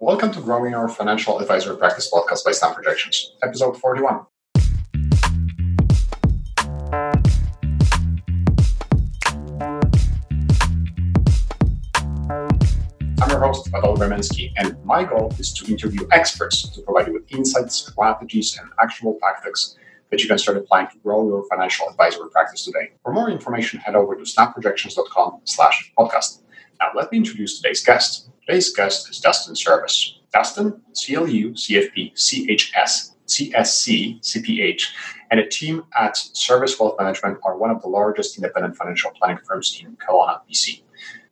Welcome to Growing Our Financial Advisory Practice podcast by Snap Projections, episode 41. I'm your host, Pavel Bremensky, and my goal is to interview experts to provide you with insights, strategies, and actionable tactics that you can start applying to grow your financial advisory practice today. For more information, head over to snapprojections.com slash podcast. Now, let me introduce today's guest. Today's guest is Dustin Service. Dustin, CLU, CFP, CHS, CSC, CPH, and a team at Service Wealth Management are one of the largest independent financial planning firms in Kelowna, BC.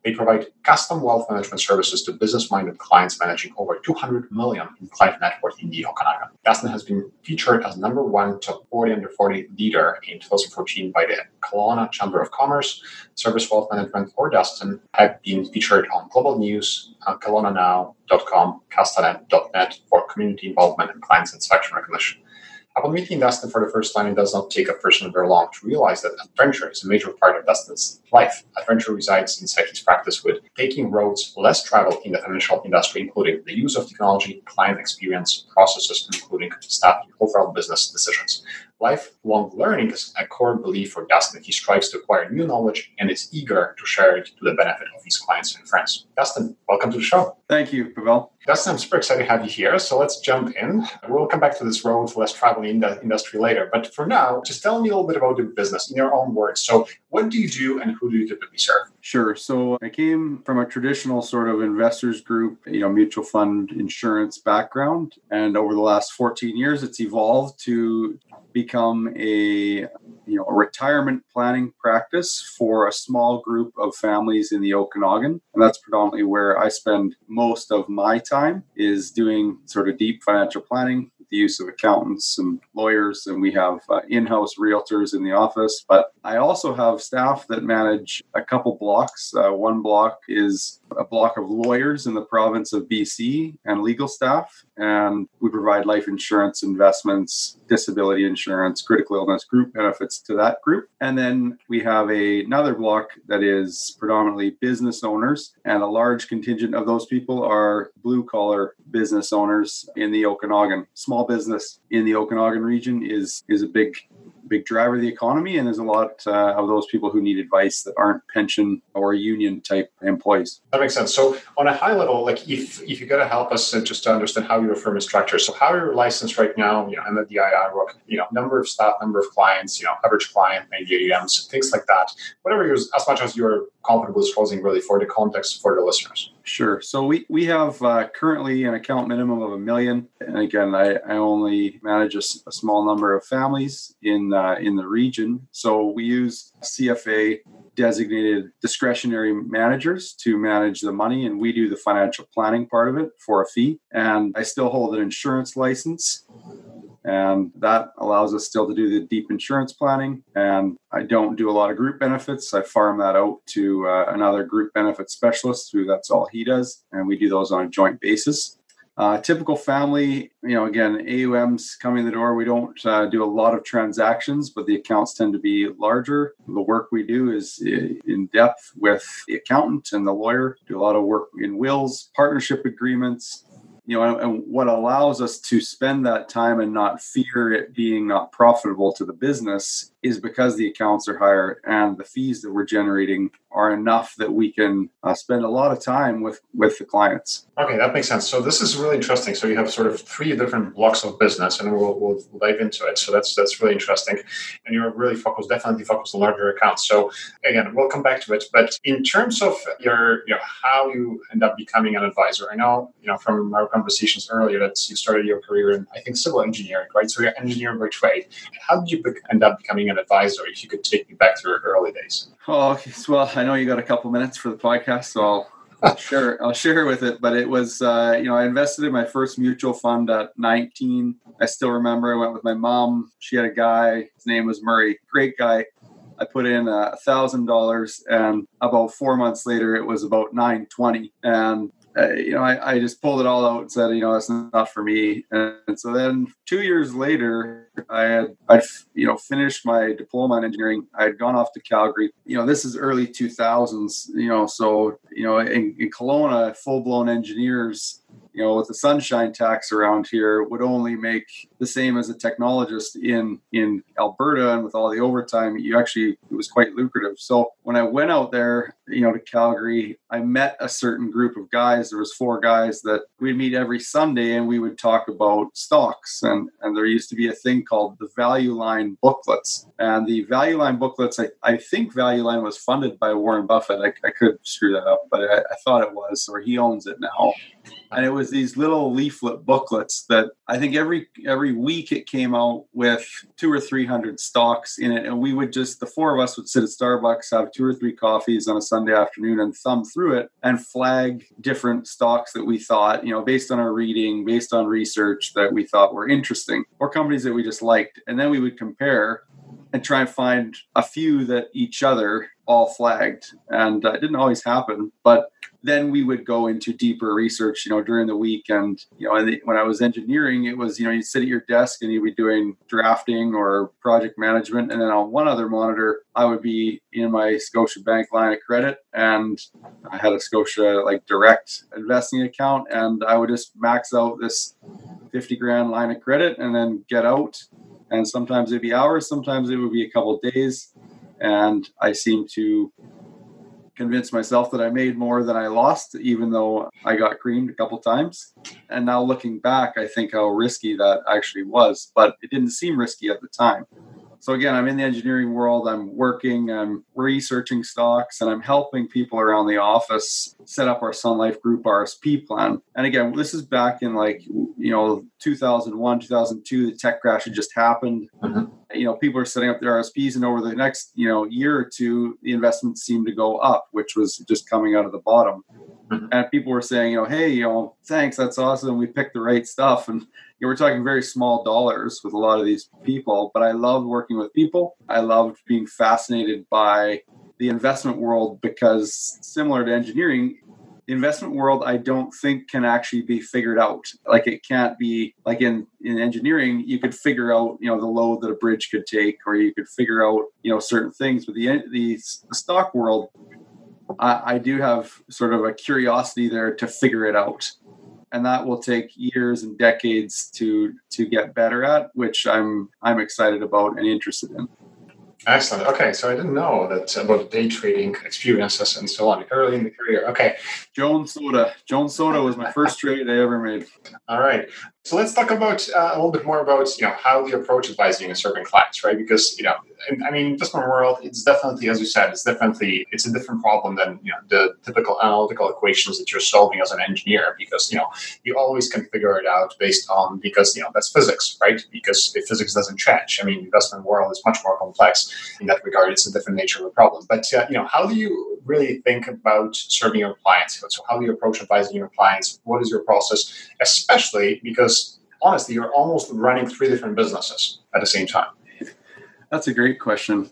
They provide custom wealth management services to business-minded clients managing over 200 million in client net worth in the Okanagan. Dustin has been featured as number one top 40 under 40 leader in 2014 by the Kelowna Chamber of Commerce. Service Wealth Management or Dustin have been featured on Global News, uh, KelownaNow.com, Castanet.net for community involvement and client satisfaction recognition. Upon meeting Dustin for the first time, it does not take a person very long to realize that adventure is a major part of Dustin's life. Adventure resides inside his practice with taking roads less traveled in the financial industry, including the use of technology, client experience, processes, including staff and overall business decisions. Lifelong learning is a core belief for Dustin. He strives to acquire new knowledge and is eager to share it to the benefit of his clients and friends. Dustin, welcome to the show. Thank you, Pavel. Dustin, I'm super excited to have you here. So let's jump in. We'll come back to this road less traveling in the industry later. But for now, just tell me a little bit about the business in your own words. So, what do you do and who do you typically serve? Sure. So I came from a traditional sort of investors group, you know, mutual fund insurance background. And over the last 14 years, it's evolved to become a you know a retirement planning practice for a small group of families in the Okanagan. And that's predominantly where I spend most of my time is doing sort of deep financial planning the use of accountants and lawyers, and we have uh, in house realtors in the office. But I also have staff that manage a couple blocks. Uh, one block is a block of lawyers in the province of BC and legal staff. And we provide life insurance, investments, disability insurance, critical illness group benefits to that group. And then we have a, another block that is predominantly business owners. And a large contingent of those people are blue collar business owners in the Okanagan. Small business in the Okanagan region is, is a big big driver of the economy, and there's a lot uh, of those people who need advice that aren't pension or union type employees. That makes sense. So, on a high level, like if if you got to help us just to understand how your firm is structured. So, how are you licensed right now? You know, and the DII work. You know, number of staff, number of clients. You know, average client, maybe AUMs, things like that. Whatever you as much as you're comfortable disclosing, really, for the context for the listeners. Sure. So we we have uh, currently an account minimum of a million, and again, I, I only manage a, a small number of families in uh, in the region. So we use CFA designated discretionary managers to manage the money, and we do the financial planning part of it for a fee. And I still hold an insurance license and that allows us still to do the deep insurance planning. And I don't do a lot of group benefits. I farm that out to uh, another group benefit specialist who that's all he does. And we do those on a joint basis. Uh, typical family, you know, again, AUMs coming in the door. We don't uh, do a lot of transactions, but the accounts tend to be larger. The work we do is in depth with the accountant and the lawyer. Do a lot of work in wills, partnership agreements, you know, and what allows us to spend that time and not fear it being not profitable to the business is because the accounts are higher and the fees that we're generating are enough that we can uh, spend a lot of time with with the clients. Okay, that makes sense. So this is really interesting. So you have sort of three different blocks of business, and we'll, we'll dive into it. So that's that's really interesting, and you're really focused, definitely focused on larger accounts. So again, we'll come back to it. But in terms of your, how you end up becoming an advisor, I know, you know, from our conversations earlier that you started your career in, I think, civil engineering, right? So you're engineer by trade. How did you end up becoming an advisor? If you could take me back to your early days. Oh, well, I know you got a couple minutes for the podcast, so I'll I'll share I'll share with it. But it was uh, you know I invested in my first mutual fund at 19. I still remember I went with my mom. She had a guy. His name was Murray. Great guy. I put in a thousand dollars, and about four months later, it was about nine twenty. And uh, you know, I, I, just pulled it all out and said, you know, that's not for me. And so then two years later, I had, I, you know, finished my diploma in engineering. I had gone off to Calgary. You know, this is early 2000s, you know, so, you know, in, in Kelowna, full blown engineers you know, with the sunshine tax around here would only make the same as a technologist in in Alberta and with all the overtime, you actually it was quite lucrative. So when I went out there, you know, to Calgary, I met a certain group of guys. There was four guys that we'd meet every Sunday and we would talk about stocks. And and there used to be a thing called the Value Line booklets. And the Value Line booklets, I, I think Value Line was funded by Warren Buffett. I, I could screw that up, but I, I thought it was, or he owns it now. And it was these little leaflet booklets that I think every every week it came out with two or three hundred stocks in it, and we would just the four of us would sit at Starbucks, have two or three coffees on a Sunday afternoon, and thumb through it and flag different stocks that we thought, you know, based on our reading, based on research that we thought were interesting, or companies that we just liked, and then we would compare and try and find a few that each other all flagged. And uh, it didn't always happen, but then we would go into deeper research, you know, during the week. And, you know, when I was engineering, it was, you know, you'd sit at your desk and you'd be doing drafting or project management. And then on one other monitor, I would be in my Scotiabank line of credit. And I had a Scotia like direct investing account. And I would just max out this 50 grand line of credit and then get out. And sometimes it'd be hours, sometimes it would be a couple days. And I seem to convince myself that I made more than I lost, even though I got creamed a couple times. And now looking back, I think how risky that actually was, but it didn't seem risky at the time. So again, I'm in the engineering world. I'm working, I'm researching stocks, and I'm helping people around the office set up our Sun Life Group RSP plan. And again, this is back in like you know 2001, 2002. The tech crash had just happened. Mm-hmm. You know, people are setting up their RSPs, and over the next you know year or two, the investments seemed to go up, which was just coming out of the bottom. Mm-hmm. And people were saying, you know, hey, you know, thanks, that's awesome. We picked the right stuff, and know, we're talking very small dollars with a lot of these people, but I loved working with people. I loved being fascinated by the investment world because similar to engineering, the investment world I don't think can actually be figured out. Like it can't be like in in engineering, you could figure out you know the load that a bridge could take, or you could figure out you know certain things. But the, the stock world, I, I do have sort of a curiosity there to figure it out. And that will take years and decades to to get better at which i'm i'm excited about and interested in Excellent. Okay, so I didn't know that about day trading experiences and so on early in the career. Okay. Jones Soda. Jones Soda was my first trade I ever made. All right. So let's talk about uh, a little bit more about you know how you approach advising and serving clients, right? Because you know, I mean, investment world, it's definitely, as you said, it's definitely it's a different problem than you know the typical analytical equations that you're solving as an engineer. Because you know you always can figure it out based on because you know that's physics, right? Because if physics doesn't change, I mean, investment world is much more complex in that regard. It's a different nature of a problem. But uh, you know, how do you really think about serving your clients? So how do you approach advising your clients? What is your process, especially because honestly, you're almost running three different businesses at the same time. That's a great question.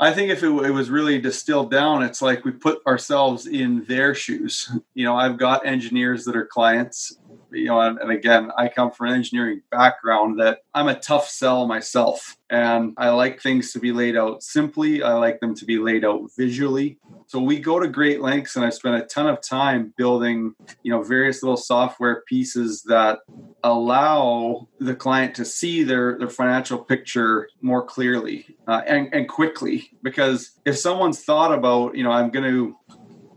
I think if it, it, was really distilled down, it's like we put ourselves in their shoes. You know, I've got engineers that are clients you know, and, and again, I come from an engineering background that I'm a tough sell myself. And I like things to be laid out simply. I like them to be laid out visually. So we go to great lengths and I've spent a ton of time building, you know, various little software pieces that allow the client to see their, their financial picture more clearly uh, and, and quickly. Because if someone's thought about, you know, I'm going to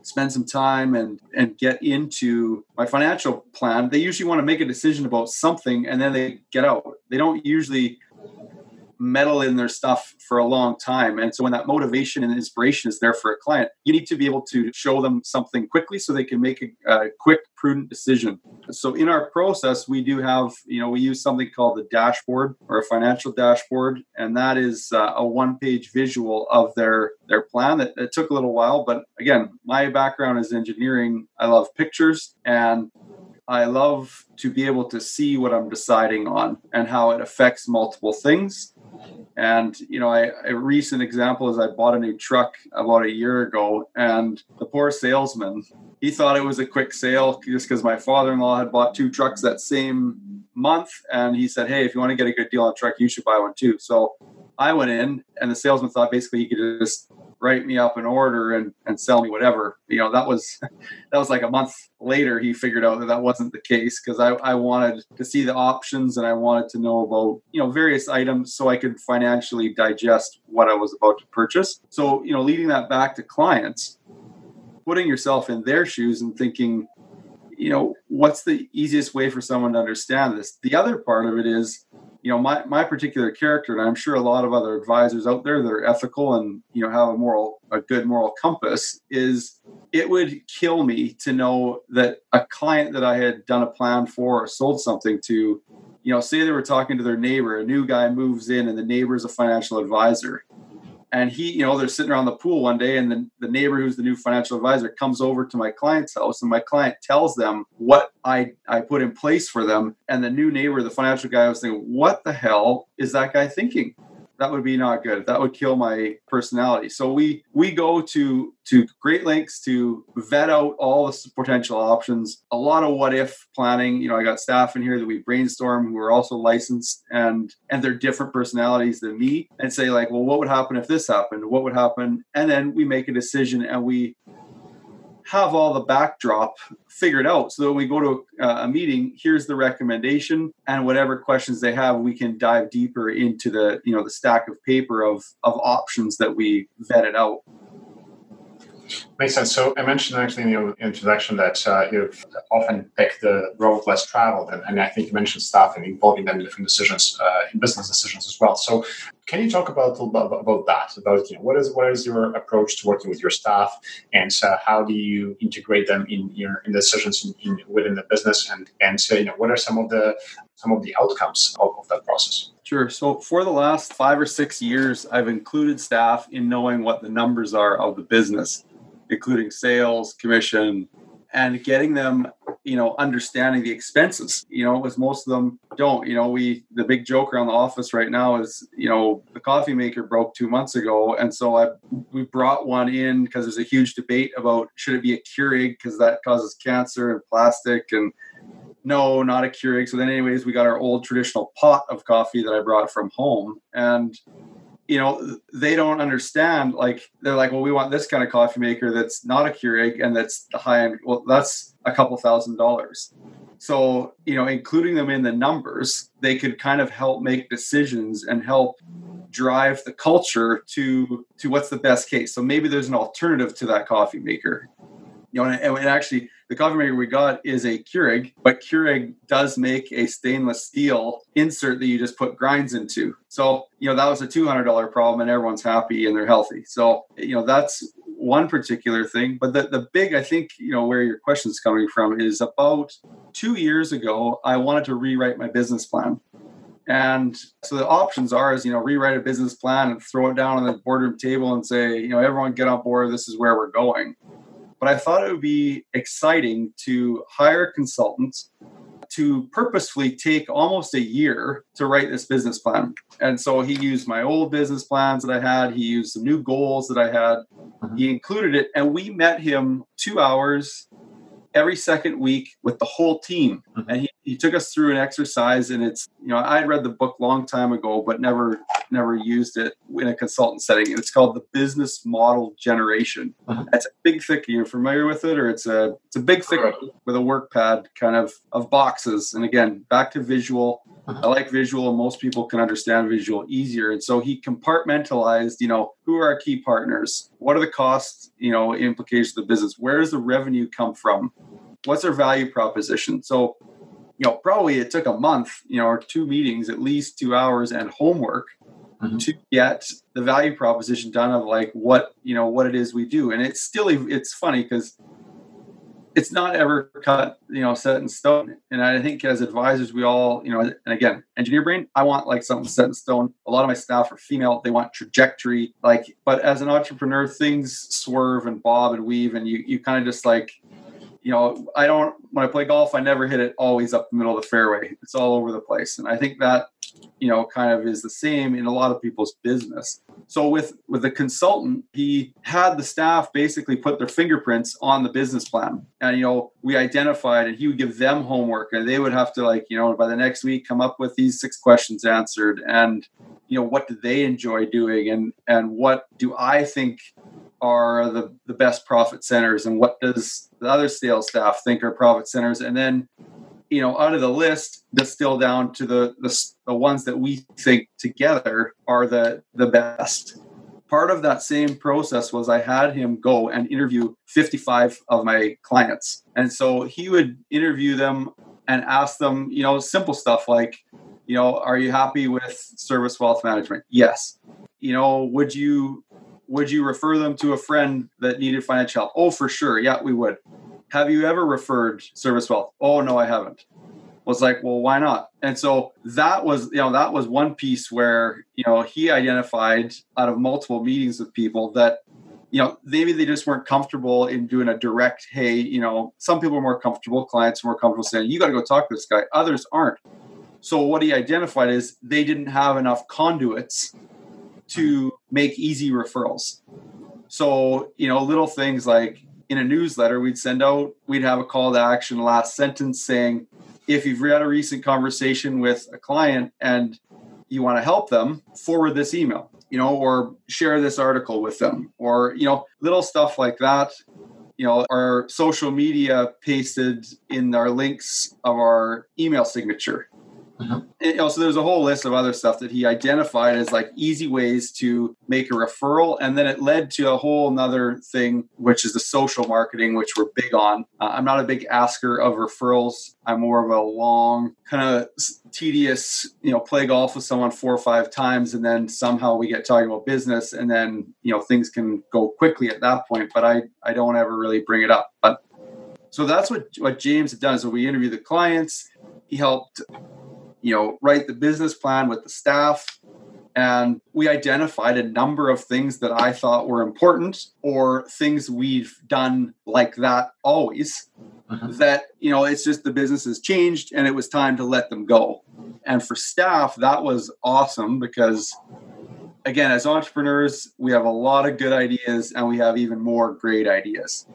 spend some time and and get into my financial plan they usually want to make a decision about something and then they get out. They don't usually meddle in their stuff for a long time. And so when that motivation and inspiration is there for a client, you need to be able to show them something quickly so they can make a, a quick, prudent decision. So in our process, we do have, you know, we use something called the dashboard or a financial dashboard, and that is uh, a one-page visual of their their plan. That it took a little while, but again, my background is engineering. I love pictures and I love to be able to see what I'm deciding on and how it affects multiple things. And you know, I, a recent example is I bought a new truck about a year ago, and the poor salesman, he thought it was a quick sale just because my father-in-law had bought two trucks that same month, and he said, "Hey, if you want to get a good deal on a truck, you should buy one too." So I went in, and the salesman thought basically he could just write me up an order and and sell me whatever. You know, that was that was like a month later. He figured out that that wasn't the case because I I wanted to see the options and I wanted to know about you know various items so I could financially digest what I was about to purchase. So you know, leading that back to clients, putting yourself in their shoes and thinking you know, what's the easiest way for someone to understand this? The other part of it is, you know, my, my particular character, and I'm sure a lot of other advisors out there that are ethical and, you know, have a moral, a good moral compass is it would kill me to know that a client that I had done a plan for or sold something to, you know, say they were talking to their neighbor, a new guy moves in and the neighbor is a financial advisor and he, you know, they're sitting around the pool one day, and then the neighbor who's the new financial advisor comes over to my client's house, and my client tells them what I I put in place for them. And the new neighbor, the financial guy, was thinking, "What the hell is that guy thinking?" That would be not good. That would kill my personality. So we we go to to great lengths to vet out all the potential options. A lot of what if planning you know i got staff in here that we brainstorm who are also licensed and and they're different personalities than me and say like well what would happen if this happened? What would happen? And then we make a decision and we have all the backdrop figured out so that when we go to a, a meeting here's the recommendation and whatever questions they have we can dive deeper into the you know the stack of paper of of options that we vetted out Makes sense. So I mentioned actually in the introduction that uh, you've often picked the road less traveled, and, and, I think you mentioned staff and involving them in different decisions, uh, in business decisions as well. So can you talk about about that? About you know, what is what is your approach to working with your staff, and uh, how do you integrate them in your in decisions in, in, within the business, and and so, you know what are some of the some of the outcomes of, of that process? Sure. So for the last five or six years, I've included staff in knowing what the numbers are of the business including sales, commission, and getting them, you know, understanding the expenses. You know, as most of them don't. You know, we the big joke around the office right now is, you know, the coffee maker broke two months ago, and so I we brought one in because there's a huge debate about should it be a Keurig because that causes cancer and plastic and no, not a Keurig. So then, anyways, we got our old traditional pot of coffee that I brought from home, and you know they don't understand like they're like well we want this kind of coffee maker that's not a Keurig and that's the high end. Well that's a couple thousand dollars. So you know including them in the numbers they could kind of help make decisions and help drive the culture to to what's the best case. So maybe there's an alternative to that coffee maker. You know and, and actually the coffee maker we got is a Keurig, but Keurig does make a stainless steel insert that you just put grinds into. So, you know, that was a $200 problem and everyone's happy and they're healthy. So, you know, that's one particular thing. But the, the big, I think, you know, where your question is coming from is about two years ago, I wanted to rewrite my business plan. And so the options are is, you know, rewrite a business plan and throw it down on the boardroom table and say, you know, everyone get on board. This is where we're going but I thought it would be exciting to hire consultants to purposefully take almost a year to write this business plan. And so he used my old business plans that I had, he used some new goals that I had, mm-hmm. he included it, and we met him two hours every second week with the whole team. Mm-hmm. And he, he took us through an exercise and it's, you know, I'd read the book long time ago, but never, never used it in a consultant setting. And it's called the business model generation. Mm-hmm. It's a big thick, you're familiar with it, or it's a, it's a big thick with a work pad kind of, of boxes. And again, back to visual. Mm-hmm. I like visual and most people can understand visual easier. And so he compartmentalized, you know, who are our key partners? What are the costs, you know, implications of the business? Where does the revenue come from? What's our value proposition? So, you know, probably it took a month, you know, or two meetings, at least two hours and homework mm-hmm. to get the value proposition done of like what, you know, what it is we do. And it's still, it's funny because it's not ever cut, you know, set in stone. And I think as advisors, we all, you know, and again, engineer brain, I want like something set in stone. A lot of my staff are female; they want trajectory. Like, but as an entrepreneur, things swerve and bob and weave, and you you kind of just like you know, I don't when I play golf, I never hit it always up the middle of the fairway. It's all over the place, and I think that you know kind of is the same in a lot of people's business. So with with the consultant, he had the staff basically put their fingerprints on the business plan, and you know we identified, and he would give them homework, and they would have to like you know by the next week come up with these six questions answered, and you know what do they enjoy doing and and what do i think are the the best profit centers and what does the other sales staff think are profit centers and then you know out of the list distill down to the the, the ones that we think together are the the best part of that same process was I had him go and interview 55 of my clients. And so he would interview them and ask them, you know, simple stuff like, you know, are you happy with service wealth management? Yes. You know, would you would you refer them to a friend that needed financial help? Oh, for sure. Yeah, we would. Have you ever referred service wealth? Oh, no, I haven't was like, well, why not? And so that was, you know, that was one piece where, you know, he identified out of multiple meetings with people that, you know, maybe they just weren't comfortable in doing a direct, hey, you know, some people are more comfortable, clients are more comfortable saying, you got to go talk to this guy. Others aren't. So what he identified is they didn't have enough conduits to make easy referrals. So, you know, little things like in a newsletter, we'd send out, we'd have a call to action last sentence saying, if you've had a recent conversation with a client and you want to help them, forward this email, you know, or share this article with them, or, you know, little stuff like that. You know, our social media pasted in our links of our email signature. You know, there's a whole list of other stuff that he identified as like easy ways to make a referral, and then it led to a whole another thing, which is the social marketing, which we're big on. Uh, I'm not a big asker of referrals. I'm more of a long, kind of tedious, you know, play golf with someone four or five times, and then somehow we get talking about business, and then you know things can go quickly at that point. But I I don't ever really bring it up. But so that's what what James had done. So we interviewed the clients. He helped you know, write the business plan with the staff. And we identified a number of things that I thought were important or things we've done like that always. Uh-huh. That, you know, it's just the business has changed and it was time to let them go. And for staff, that was awesome because again, as entrepreneurs, we have a lot of good ideas and we have even more great ideas.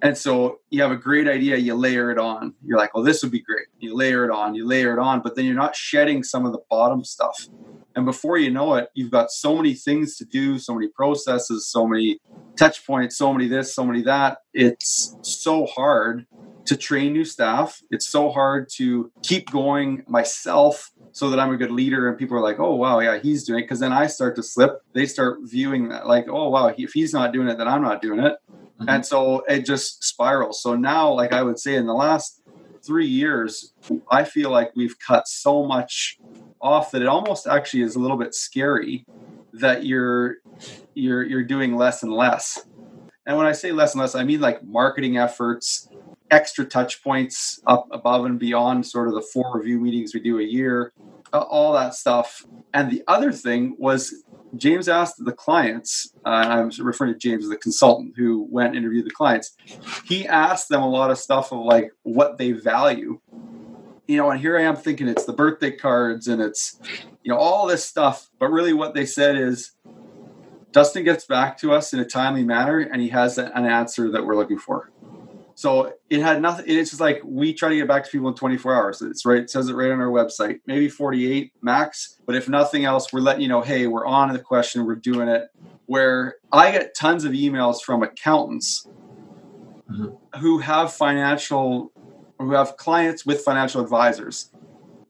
And so you have a great idea, you layer it on. You're like, well, this would be great. You layer it on, you layer it on, but then you're not shedding some of the bottom stuff. And before you know it, you've got so many things to do, so many processes, so many touch points, so many this, so many that. It's so hard to train new staff. It's so hard to keep going myself so that I'm a good leader and people are like, oh, wow, yeah, he's doing it. Because then I start to slip. They start viewing that like, oh, wow, if he's not doing it, then I'm not doing it. Mm-hmm. And so it just spirals. So now, like I would say, in the last three years, I feel like we've cut so much off that it almost actually is a little bit scary that you're you're you're doing less and less. And when I say less and less, I mean like marketing efforts, extra touch points up above and beyond sort of the four review meetings we do a year, all that stuff. And the other thing was James asked the clients, uh, I'm referring to James, the consultant who went and interviewed the clients. He asked them a lot of stuff of like what they value. You know, and here I am thinking it's the birthday cards and it's, you know, all this stuff. But really, what they said is Dustin gets back to us in a timely manner and he has an answer that we're looking for. So it had nothing. It's just like we try to get back to people in 24 hours. It's right. It says it right on our website. Maybe 48 max. But if nothing else, we're letting you know, hey, we're on the question. We're doing it. Where I get tons of emails from accountants mm-hmm. who have financial, who have clients with financial advisors,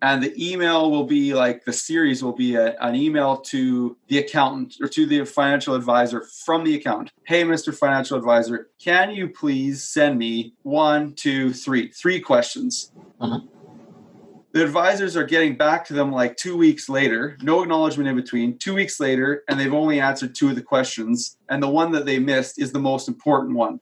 and the email will be like the series will be a, an email to the accountant or to the financial advisor from the accountant. Hey mr financial advisor can you please send me one two three three questions? Uh-huh. the advisors are getting back to them like two weeks later no acknowledgement in between two weeks later and they've only answered two of the questions and the one that they missed is the most important one.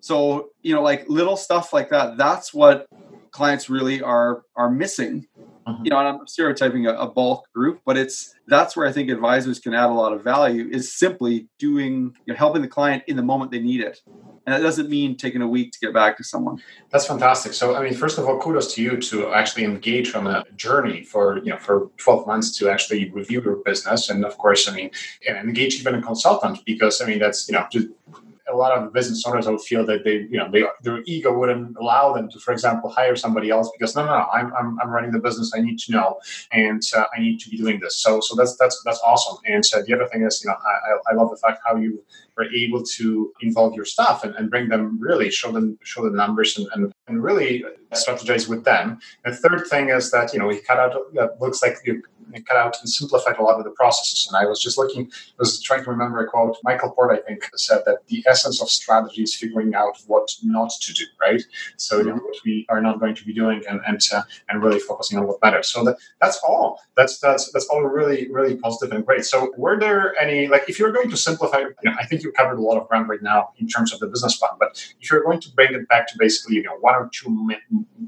So you know like little stuff like that that's what clients really are are missing uh-huh. You know, and I'm stereotyping a, a, bulk group, but it's that's where I think advisors can add a lot of value is simply doing, you know, helping the client in the moment they need it. And that doesn't mean taking a week to get back to someone. That's fantastic. So, I mean, first of all, kudos to you to actually engage on a journey for, you know, for 12 months to actually review your business. And of course, I mean, and engage even a consultant because, I mean, that's, you know, just a lot of business owners would feel that they, you know, they, their ego wouldn't allow them to, for example, hire somebody else because no, no, no, I'm, I'm, I'm running the business. I need to know, and uh, I need to be doing this. So, so that's that's that's awesome. And so the other thing is, you know, I, I love the fact how you were able to involve your staff and, and bring them really show them show the numbers and, and, and really strategize with them. The third thing is that you know we cut out. That looks like you cut out and simplified a lot of the processes. And I was just looking, I was trying to remember a quote. Michael Porter, I think, said that the essence of strategy is figuring out what not to do, right? So you know, what we are not going to be doing, and and uh, and really focusing on what matters. So that, that's all. That's that's that's all really really positive and great. So were there any like if you're going to simplify? You know, I think you covered a lot of ground right now in terms of the business plan. But if you're going to bring it back to basically you know one or two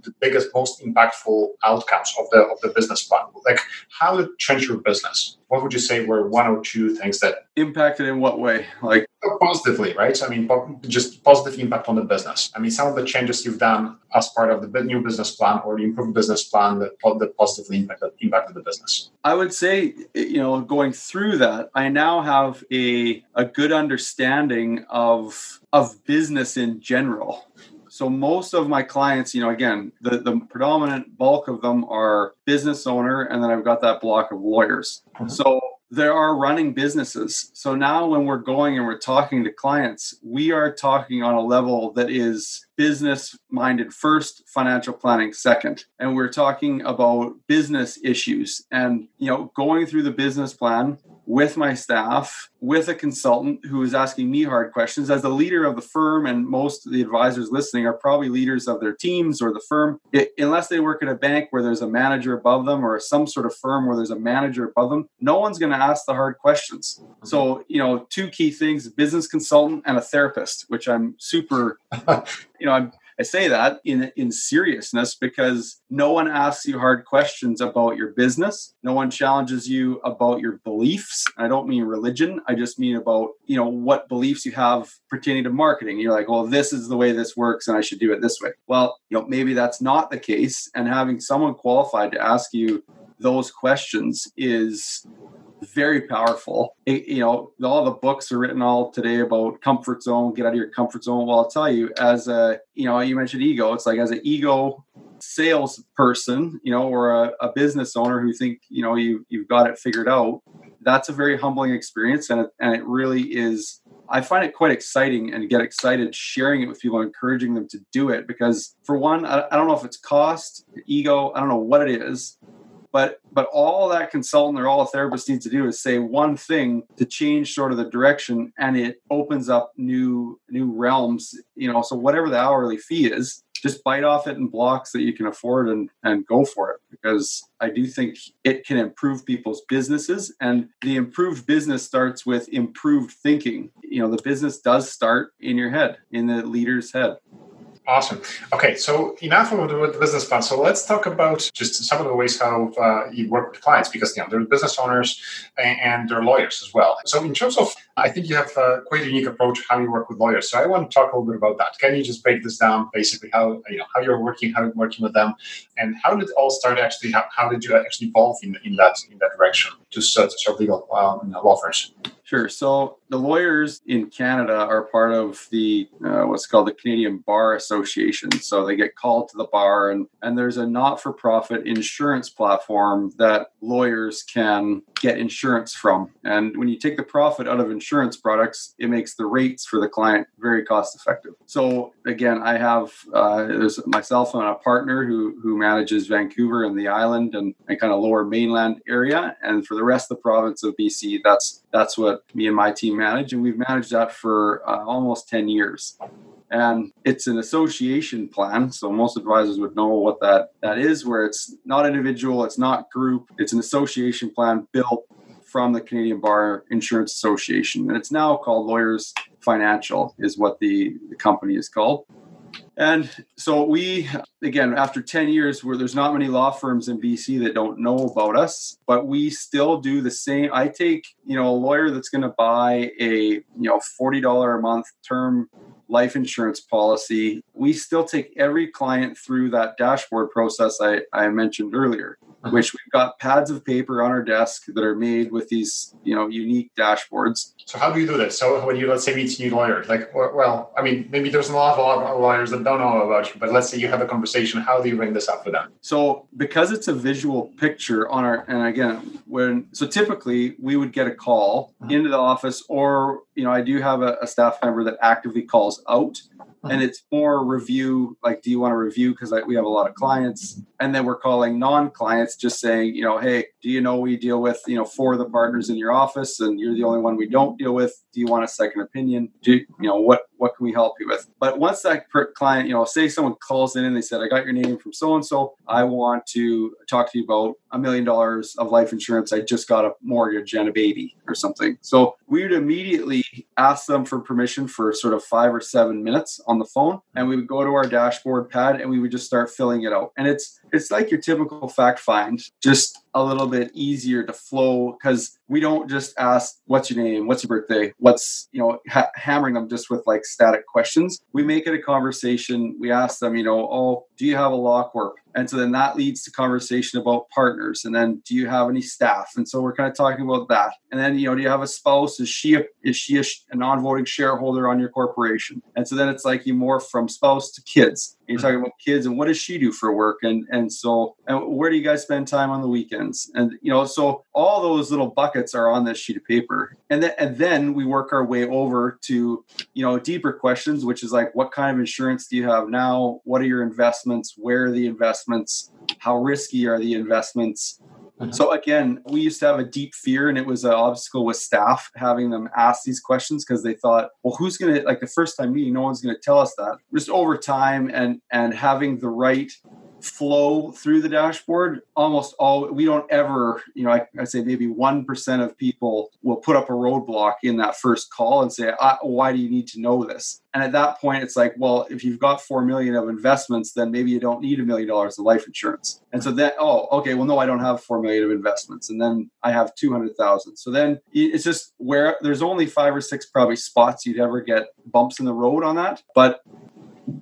the biggest, most impactful outcomes of the of the business plan, like how did it change your business? What would you say were one or two things that impacted in what way? Like oh, positively, right? I mean, just positive impact on the business. I mean, some of the changes you've done as part of the new business plan or the improved business plan that, that positively impacted, impacted the business. I would say, you know, going through that, I now have a a good understanding of of business in general so most of my clients, you know, again, the, the predominant bulk of them are business owner, and then I've got that block of lawyers. Mm-hmm. So there are running businesses. So now when we're going and we're talking to clients, we are talking on a level that is business minded first, financial planning second. And we're talking about business issues and, you know, going through the business plan with my staff, with a consultant who is asking me hard questions. As the leader of the firm, and most of the advisors listening are probably leaders of their teams or the firm, it, unless they work at a bank where there's a manager above them or some sort of firm where there's a manager above them, no one's going to ask the hard questions. So, mm-hmm. you know, two key things business consultant and a therapist, which I'm super, you know, I'm I say that in in seriousness because no one asks you hard questions about your business. No one challenges you about your beliefs. I don't mean religion. I just mean about, you know, what beliefs you have pertaining to marketing. You're like, well, this is the way this works and I should do it this way. Well, you know, maybe that's not the case. And having someone qualified to ask you those questions is very powerful. It, you know, all the books are written all today about comfort zone, get out of your comfort zone. Well, I'll tell you, as a, you know, you mentioned ego. It's like as an ego salesperson, you know, or a, a, business owner who think, you know, you, you've got it figured out. That's a very humbling experience. And it, and it really is, I find it quite exciting and get excited sharing it with people, encouraging them to do it because for one, I, I don't know if it's cost, ego, I don't know what it is, but but all that consultant or all a therapist needs to do is say one thing to change sort of the direction and it opens up new new realms you know so whatever the hourly fee is just bite off it in blocks that you can afford and and go for it because i do think it can improve people's businesses and the improved business starts with improved thinking. You know the business does start in your head in the leader's head Awesome. Okay, so enough of the business plan. So let's talk about just some of the ways how uh, you work with clients because you know they're business owners and they're lawyers as well. So in terms of, I think you have a quite unique approach how you work with lawyers. So I want to talk a little bit about that. Can you just break this down, basically how you know how you're working, how you're working with them, and how did it all start? Actually, how, how did you actually evolve in, in that in that direction to serve, to serve legal um, law firms? Sure. So the lawyers in Canada are part of the uh, what's called the Canadian Bar Association. So they get called to the bar, and and there's a not-for-profit insurance platform that lawyers can get insurance from. And when you take the profit out of insurance products, it makes the rates for the client very cost-effective. So again, I have uh, there's myself and a partner who who manages Vancouver and the island and, and kind of lower mainland area, and for the rest of the province of BC, that's that's what me and my team manage, and we've managed that for uh, almost 10 years. And it's an association plan, so most advisors would know what that that is. Where it's not individual, it's not group, it's an association plan built from the Canadian Bar Insurance Association, and it's now called Lawyers Financial, is what the, the company is called. And so we, again, after 10 years, where there's not many law firms in BC that don't know about us, but we still do the same. I take, you know, a lawyer that's going to buy a, you know, $40 a month term life insurance policy. We still take every client through that dashboard process I, I mentioned earlier. which we've got pads of paper on our desk that are made with these, you know, unique dashboards. So how do you do this? So when you let's say meet a new lawyer, like, well, I mean, maybe there's a lot of lawyers that don't know about you, but let's say you have a conversation. How do you bring this up with them? So because it's a visual picture on our, and again, when so typically we would get a call mm-hmm. into the office, or you know, I do have a, a staff member that actively calls out and uh-huh. it's more review like do you want to review because we have a lot of clients. And then we're calling non-clients just saying you know hey do you know we deal with you know four of the partners in your office and you're the only one we don't deal with? Do you want a second opinion? Do you know what what can we help you with? But once that client you know say someone calls in and they said i got your name from so and so i want to talk to you about a million dollars of life insurance. I just got a mortgage and a baby or something. So we would immediately ask them for permission for sort of five or seven minutes on the phone and we would go to our dashboard pad and we would just start filling it out. And it's it's like your typical fact find. Just a little bit easier to flow because we don't just ask what's your name? What's your birthday? What's you know ha- hammering them just with like static questions. We make it a conversation. We ask them you know oh do you have a law corp and so then that leads to conversation about partners. And then do you have any staff? And so we're kind of talking about that. And then you know do you have a spouse? Is she a, is she a, a non-voting shareholder on your corporation? And so then it's like you morph from spouse to kids you're talking about kids and what does she do for work? And and so and where do you guys spend time on the weekends? And you know so all those little buckets are on this sheet of paper. And then and then we work our way over to you know deeper questions which is like what kind of insurance do you have now? What are your investments? Where are the investments? How risky are the investments Mm-hmm. So again, we used to have a deep fear, and it was an obstacle with staff having them ask these questions because they thought, well, who's going to like the first time meeting? No one's going to tell us that. Just over time and and having the right flow through the dashboard almost all we don't ever you know i, I say maybe 1% of people will put up a roadblock in that first call and say why do you need to know this? And at that point it's like well if you've got 4 million of investments then maybe you don't need a million dollars of life insurance. And so then oh okay well no i don't have 4 million of investments and then i have 200000 so then it's just where there's only five or six probably spots you'd ever get bumps in the road on that but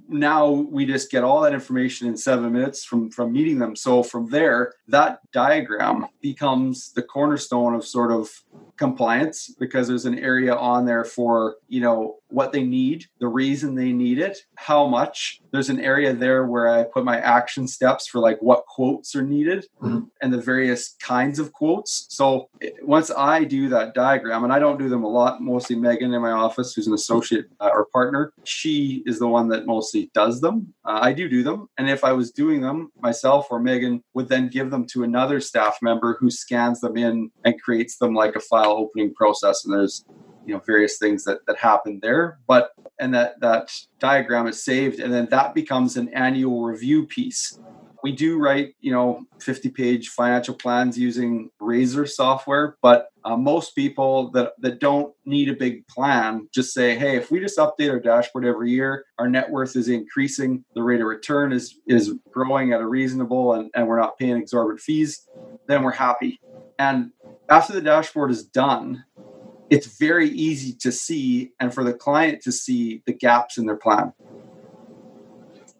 now we just get all that information in seven minutes from from meeting them. So from there that diagram becomes the cornerstone of sort of compliance because there's an area on there for you know what they need the reason they need it how much. There's an area there where i put my action steps for like what quotes are needed mm-hmm. and the various kinds of quotes. So once i do that diagram and i don't do them a lot mostly megan in my office who's an associate uh, or partner she is the one that mostly does them. Uh, i do do them. And if i was doing them myself or megan would then give them to another staff member who scans them in and creates them like a file opening process. And there's you know various things that that happen there. But and that that diagram is saved. And then that becomes an annual review piece we do write you know 50 page financial plans using razor software but uh, most people that that don't need a big plan just say hey if we just update our dashboard every year our net worth is increasing the rate of return is is growing at a reasonable and, and we're not paying exorbitant fees then we're happy and after the dashboard is done, it's very easy to see and for the client to see the gaps in their plan.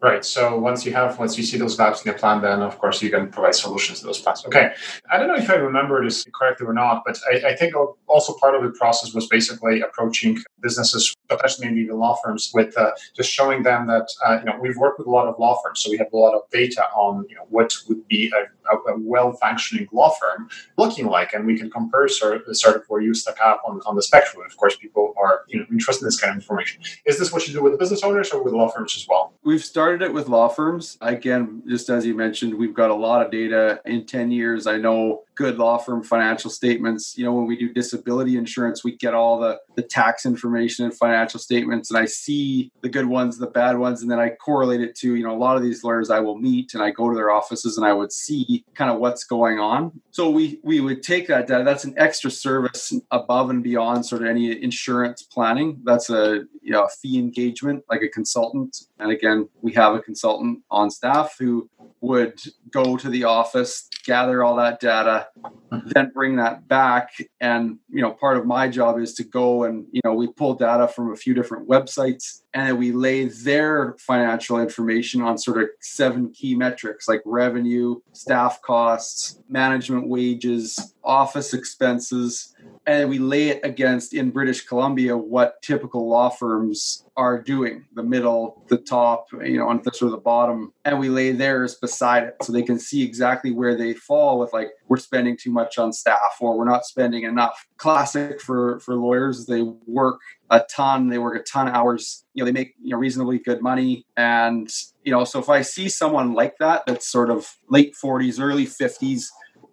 Right. So once you have, once you see those gaps in the plan, then of course you can provide solutions to those plans. Okay. I don't know if I remember this correctly or not, but I, I think also part of the process was basically approaching businesses, especially maybe even law firms, with uh, just showing them that uh, you know we've worked with a lot of law firms, so we have a lot of data on you know what would be a, a, a well-functioning law firm looking like, and we can compare sort of, sort of where you step up on, on the spectrum. And of course, people are you know interested in this kind of information. Is this what you do with the business owners or with law firms as well? We've started it with law firms. Again, just as you mentioned, we've got a lot of data. In ten years, I know good law firm financial statements. You know, when we do disability insurance, we get all the, the tax information and financial statements, and I see the good ones, the bad ones, and then I correlate it to, you know, a lot of these lawyers I will meet and I go to their offices and I would see kind of what's going on. So we we would take that data. That's an extra service above and beyond sort of any insurance planning. That's a you know, fee engagement like a consultant. And again, we have a consultant on staff who would go to the office, gather all that data, then bring that back. And, you know, part of my job is to go and, you know, we pull data from a few different websites and then we lay their financial information on sort of seven key metrics like revenue, staff costs, management wages, office expenses, and we lay it against in British Columbia what typical law firms are doing the middle, the top, you know, on the sort of the bottom, and we lay theirs beside it so they can see exactly where they fall with like we're spending too much on staff or we're not spending enough. Classic for for lawyers, they work a ton, they work a ton of hours, you know, they make you know reasonably good money. And, you know, so if I see someone like that that's sort of late 40s, early 50s,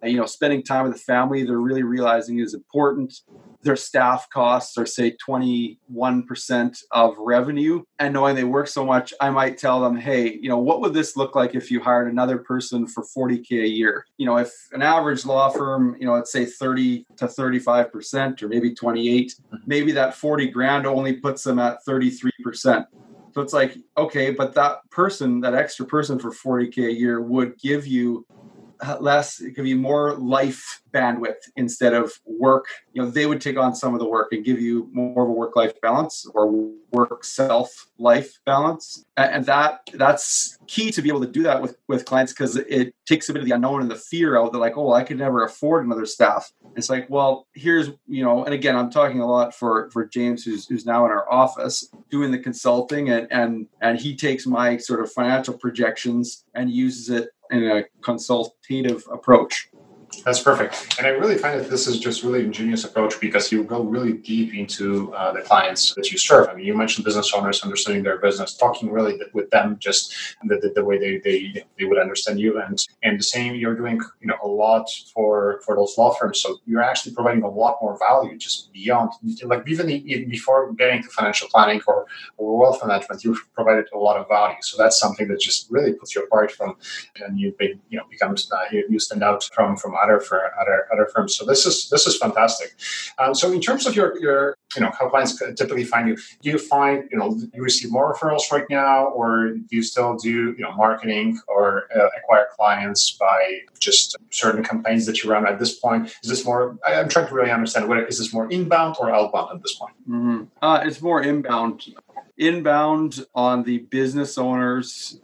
you know spending time with the family they're really realizing is important. Their staff costs are say 21% of revenue. And knowing they work so much i might tell them hey you know what would this look like if you hired another person for 40k a year? You know if an average law firm you know let's say 30 to 35% or maybe 28 mm-hmm. maybe that 40 grand only puts them at 33% so it's like okay but that person that extra person for 40k a year would give you less it could be more life bandwidth instead of work. You know they would take on some of the work and give you more of a work life balance or work self life balance. And that that's key to be able to do that with with clients because it takes a bit of the unknown and the fear out they're like oh i could never afford another staff. It's like well here's you know and again i'm talking a lot for for james who's who's now in our office doing the consulting and and and he takes my sort of financial projections and uses it in a consultative approach. That's perfect. And I really find that this is just really ingenious approach because you go really deep into uh, the clients that you serve. I mean, you mentioned business owners understanding their business, talking really with them just the, the, the way they, they, they would understand you. And, and the same, you're doing, you know, a lot for, for those law firms. So you're actually providing a lot more value just beyond, like even, even before getting to financial planning or, or wealth management, you've provided a lot of value. So that's something that just really puts you apart from, and been, you know, becomes, uh, you, you stand out from, from other for other other firms. So this is this is fantastic. Um, so in terms of your your you know how clients typically find you, do you find you know you receive more referrals right now, or do you still do you know marketing or uh, acquire clients by just certain campaigns that you run at this point? Is this more? I'm trying to really understand whether is this more inbound or outbound at this point? Mm-hmm. Uh, it's more inbound. Inbound on the business owners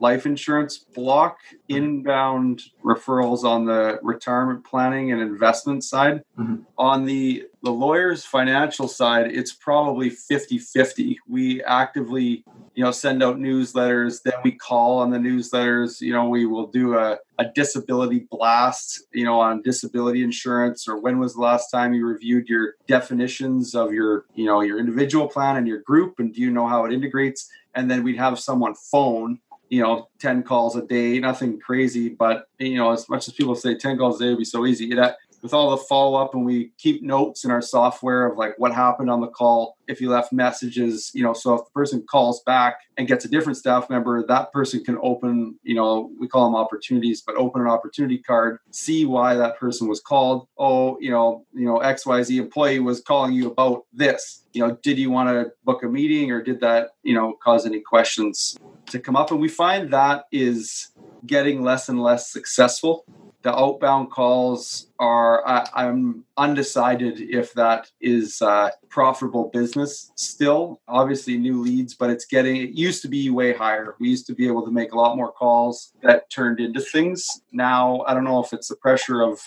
life insurance block, inbound referrals on the retirement planning and investment side. Mm-hmm. On the the lawyer's financial side, it's probably 50-50. We actively, you know, send out newsletters, then we call on the newsletters, you know, we will do a, a disability blast, you know, on disability insurance or when was the last time you reviewed your definitions of your, you know, your individual plan and your group and do you know how it integrates? And then we'd have someone phone you know 10 calls a day nothing crazy but you know as much as people say 10 calls a day would be so easy it, with all the follow up and we keep notes in our software of like what happened on the call if you left messages you know so if the person calls back and gets a different staff member that person can open you know we call them opportunities but open an opportunity card see why that person was called. Oh you know you know xyz employee was calling you about this. You know did you want to book a meeting or did that you know cause any questions to come up. And we find that is getting less and less successful. The outbound calls are I, am undecided if that is uh, profitable business still. Obviously new leads but it's getting it used to be way higher. We used to be able to make a lot more calls that turned into things. Now i don't know if it's the pressure of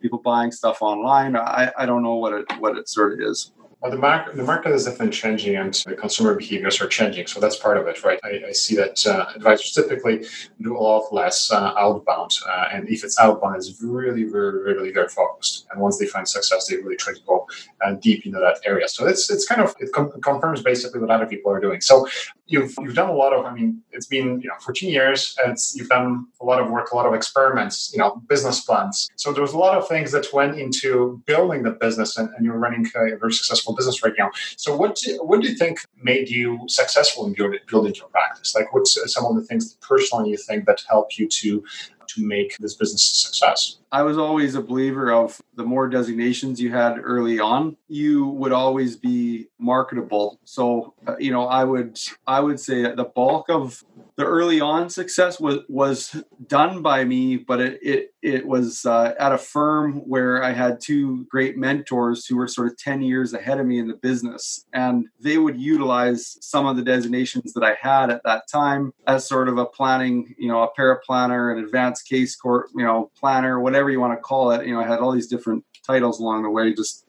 people buying stuff online. I, I don't know what it what it sort of is the market the market is definitely changing, and the consumer behaviors are changing. So that's part of it, right? I, I see that uh, advisors typically do a lot less uh, outbound, uh, and if it's outbound, it's really, really, really very focused. And once they find success, they really try to go uh, deep into that area. So it's it's kind of it com- confirms basically what other people are doing. So you've you've done a lot of. I mean, it's been you know 14 years, and you've done a lot of work, a lot of experiments, you know, business plans. So there was a lot of things that went into building the business, and, and you're running a very successful business right now. So what do, what do you think made you successful in building, building your practice? Like, what's some of the things personally you think that help you to to make this business a success? I was always a believer of the more designations you had early on, you would always be marketable. So, uh, you know, I would I would say the bulk of the early on success was was done by me, but it it, it was uh, at a firm where I had two great mentors who were sort of ten years ahead of me in the business, and they would utilize some of the designations that I had at that time as sort of a planning, you know, a paraplanner, an advanced case court, you know, planner, whatever you want to call it. You know, I had all these different titles along the way, just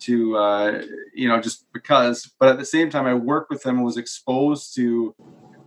to uh, you know just because but at the same time i worked with them and was exposed to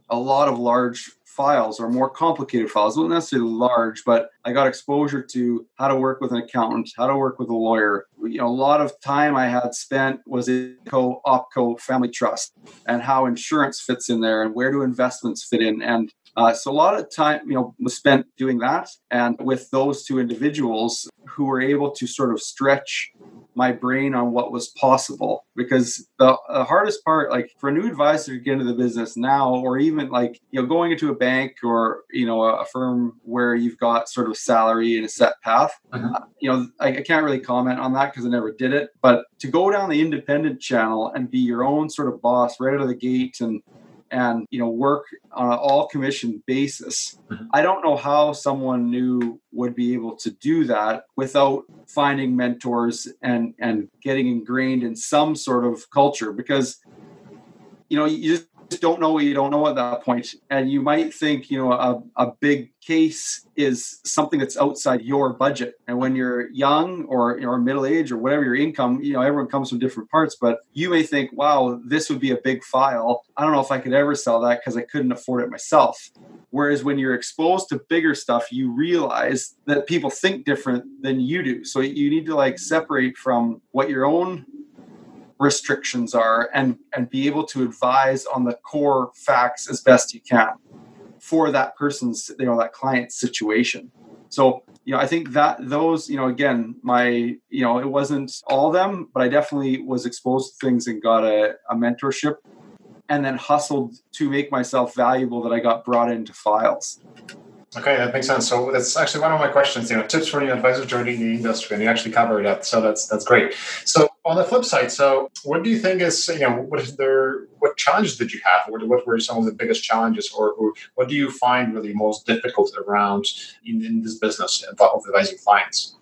a lot of large files or more complicated files, not necessarily large, but I got exposure to how to work with an accountant, how to work with a lawyer. You know, a lot of time I had spent was in co opco family trust and how insurance fits in there and where do investments fit in. And uh, so a lot of time, you know, was spent doing that and with those two individuals who were able to sort of stretch my brain on what was possible because the, the, hardest part like for a new advisor to get into the business now or even like you know going into a bank or you know a, a firm where you've got sort of salary and a set path uh-huh. uh, you know I, I, can't really comment on that because i never did it but to go down the independent channel and be your own sort of boss right out of the gate and and you know work on an all commission basis mm-hmm. i don't know how someone new would be able to do that without finding mentors and and getting ingrained in some sort of culture because you know you just don't know what you don't know at that point. And you might think, you know, a, a big case is something that's outside your budget. And when you're young or know, middle age or whatever your income, you know, everyone comes from different parts, but you may think, wow, this would be a big file. I don't know if I could ever sell that because I couldn't afford it myself. Whereas when you're exposed to bigger stuff, you realize that people think different than you do. So you need to like separate from what your own restrictions are and and be able to advise on the core facts as best you can for that person's you know that client's situation so you know i think that those you know again my you know it wasn't all them but i definitely was exposed to things and got a, a mentorship and then hustled to make myself valuable that i got brought into files Okay, that makes sense. So that's actually one of my questions. You know, tips for new advisors joining the industry, and you actually covered that. So that's that's great. So on the flip side, so what do you think is you know what is there? What challenges did you have? What, what were some of the biggest challenges, or, or what do you find really most difficult around in, in this business of advising clients?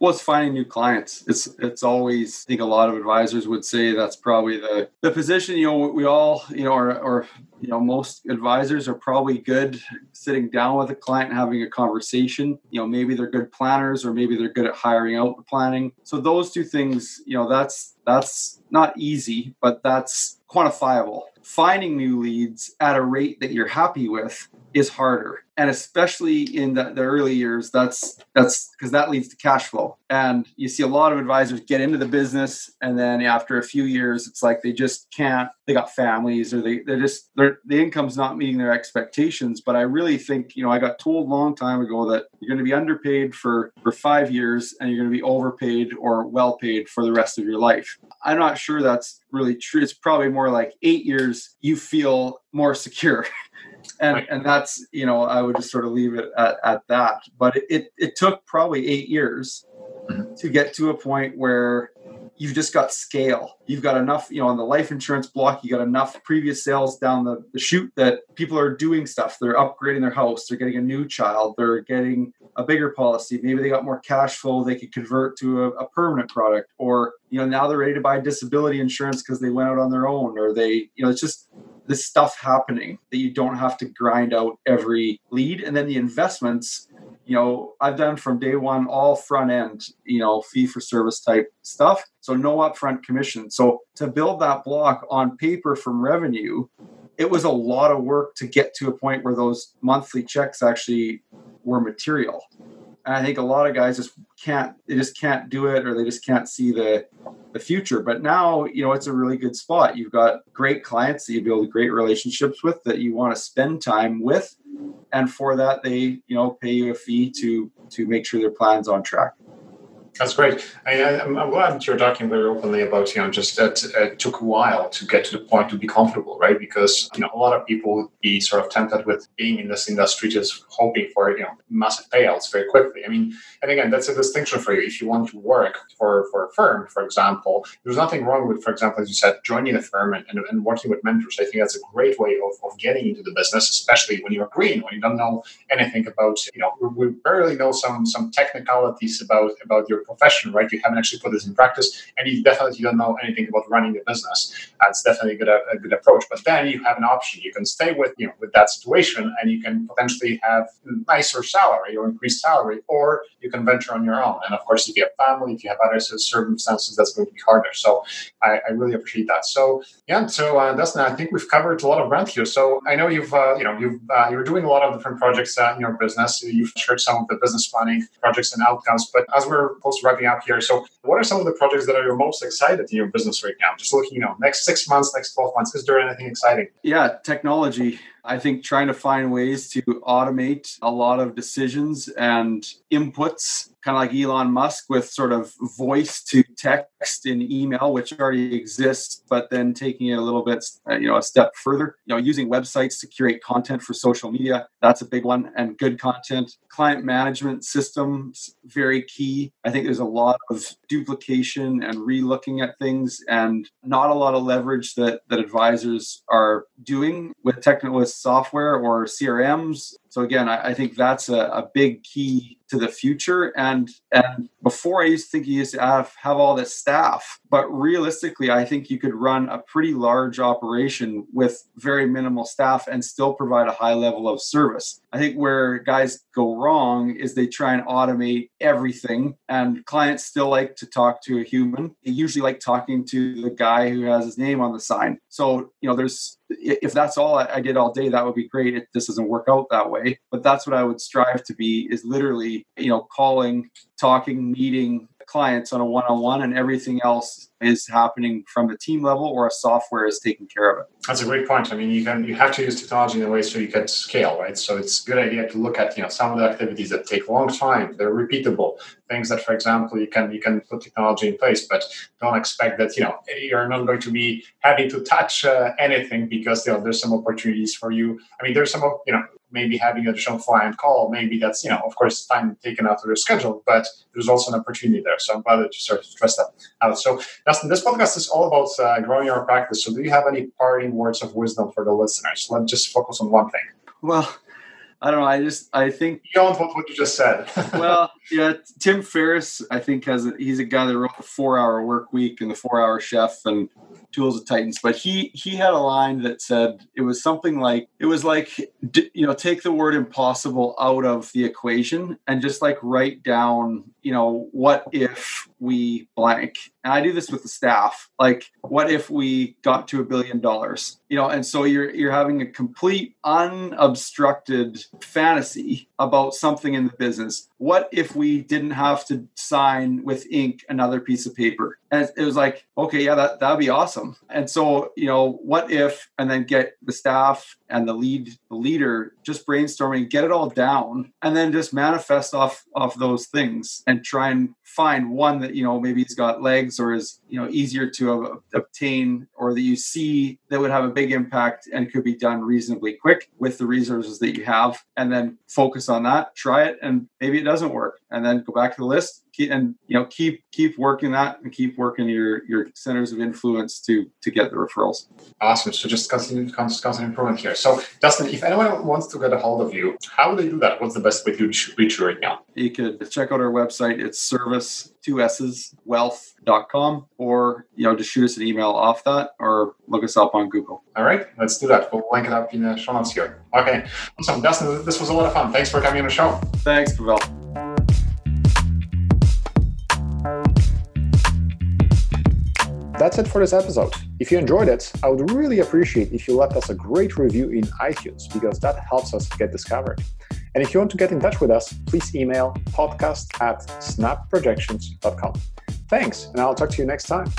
Well it's finding new clients. It's it's always i think a lot of advisors would say that's probably the the position you know we all you know or, or you know most advisors are probably good sitting down with a client and having a conversation. You know maybe they're good planners or maybe they're good at hiring out the planning. So those two things you know that's that's not easy but that's quantifiable. Finding new leads at a rate that you're happy with is harder. And especially in the, the early years that's that's because that leads to cash flow. And you see a lot of advisors get into the business and then after a few years it's like they just can't they got families or they they're just they're, the income's not meeting their expectations. But i really think you know i got told a long time ago that you're going to be underpaid for for five years and you're going to be overpaid or well paid for the rest of your life. I'm not sure that's really true. It's probably more like eight years you feel more secure and right. and that's you know I would just sort of leave it at, at that. But it, it, it took probably eight years mm-hmm. to get to a point where you've just got scale. You've got enough, you know, on the life insurance block, you got enough previous sales down the, the chute that people are doing stuff. They're upgrading their house, they're getting a new child, they're getting a bigger policy. Maybe they got more cash flow they could convert to a, a permanent product. Or, you know, now they're ready to buy disability insurance because they went out on their own, or they, you know, it's just this stuff happening that you don't have to grind out every lead. And then the investments, you know, I've done from day one all front end, you know, fee for service type stuff. So no upfront commission. So to build that block on paper from revenue, it was a lot of work to get to a point where those monthly checks actually were material. And I think a lot of guys just can't they just can't do it or they just can't see the the future. But now, you know, it's a really good spot. You've got great clients that you build great relationships with that you want to spend time with. And for that they, you know, pay you a fee to to make sure their plan's on track. That's great. I, am glad that you're talking very openly about, you know, just that uh, it took a while to get to the point to be comfortable, right? Because, you know, a lot of people would be sort of tempted with being in this industry just hoping for, you know, massive payouts very quickly. I mean, and again, that's a distinction for you. If you want to work for, for a firm, for example, there's nothing wrong with, for example, as you said, joining a firm and, and, and working with mentors. I think that's a great way of, of getting into the business, especially when you're green, when you don't know anything about, you know, we barely know some some technicalities about about your profession, right? You haven't actually put this in practice, and you definitely don't know anything about running a business. That's definitely a good a good approach. But then you have an option. You can stay with you know with that situation, and you can potentially have a nicer salary or increased salary, or you can venture on your own. And of course, if you have family, if you have other circumstances, that's going to be harder. So I, I really appreciate that. So yeah, so uh, Dustin, I think we've covered a lot of ground here. So I know you've uh, you know you've uh, you're doing a lot of different projects uh, in your business. You've shared some of the business planning projects and outcomes. But as we're to wrapping up here, so what are some of the projects that are your most excited in your business right now? Just looking, you know, next six months, next twelve months. Is there anything exciting? Yeah, technology. I think trying to find ways to automate a lot of decisions and inputs kind of like Elon Musk with sort of voice to text in email, which already exists, but then taking it a little bit, uh, you know, a step further. You know, using websites to curate content for social media, that's a big one, and good content. Client management systems, very key. I think there's a lot of duplication and re-looking at things, and not a lot of leverage that that advisors are doing with technical software or CRMs so again, I, I think that's a, a, big key to the future. And and before I used to think you used to have, have all this staff, but realistically, I think you could run a pretty large operation with very minimal staff and still provide a high level of service. I think where guys go wrong is they try and automate everything, and clients still like to talk to a human. They usually like talking to the guy who has his name on the sign. So you know, there's if that's all I, did all day, that would be great. It, this doesn't work out that way, but that's what I would strive to be is literally, you know, calling, talking, meeting clients on a one-on-one and everything else is happening from the team level or a software is taking care of it. That's a great point. I mean, you can you have to use technology in a way so you can scale, right? So it's a good idea to look at you know some of the activities that take a long time, they're repeatable, things that, for example, you can you can put technology in place, but don't expect that you know you're not going to be having to touch uh, anything because you know there's some opportunities for you. I mean, there's some you know maybe having additional client call, maybe that's, you know, of course, time taken out of your schedule, but there's also an opportunity there. So I'm glad that you started to stress that out. So, Dustin, this podcast is all about uh, growing your practice. So, do you have any parting words of wisdom for the listeners? Let's just focus on one thing. Well, I don't know. I just I think beyond what, what you just said. well, yeah, Tim Ferriss I think has a, he's a guy that wrote the Four Hour Work Week and the Four Hour Chef and Tools of Titans. But he he had a line that said it was something like it was like you know take the word impossible out of the equation and just like write down you know what if we blank and i do this with the staff like what if we got to a billion dollars you know and so you're you're having a complete unobstructed fantasy about something in the business what if we didn't have to sign with ink another piece of paper. And it was like okay yeah that that'd be awesome. And so you know what if and then get the staff and the lead the leader just brainstorming get it all down and then just manifest off off those things and try and find one that you know maybe it's got legs or is you know easier to obtain or that you see that would have a big impact and could be done reasonably quick with the resources that you have. And then focus on that try it and maybe it doesn't work and then go back to the list and you know keep keep working that and keep working your your centers of influence to to get the referrals. Awesome. So just constant constant improvement here. So dustin if anyone wants to get a hold of you how would they do that? What's the best way to reach you right now? You could check out our website. It's service two s's wealth.com or you know just shoot us an email off that or look us up on google. All right. Let's do that. We'll link it up in the show notes here. Okay. Awesome. Dustin this was a lot of fun. Thanks for coming on the show. Thanks pavel That's it for this episode. If you enjoyed it, I would really appreciate if you left us a great review in iTunes because that helps us get discovered. And if you want to get in touch with us, please email podcast at snapprojections.com. Thanks, and I'll talk to you next time.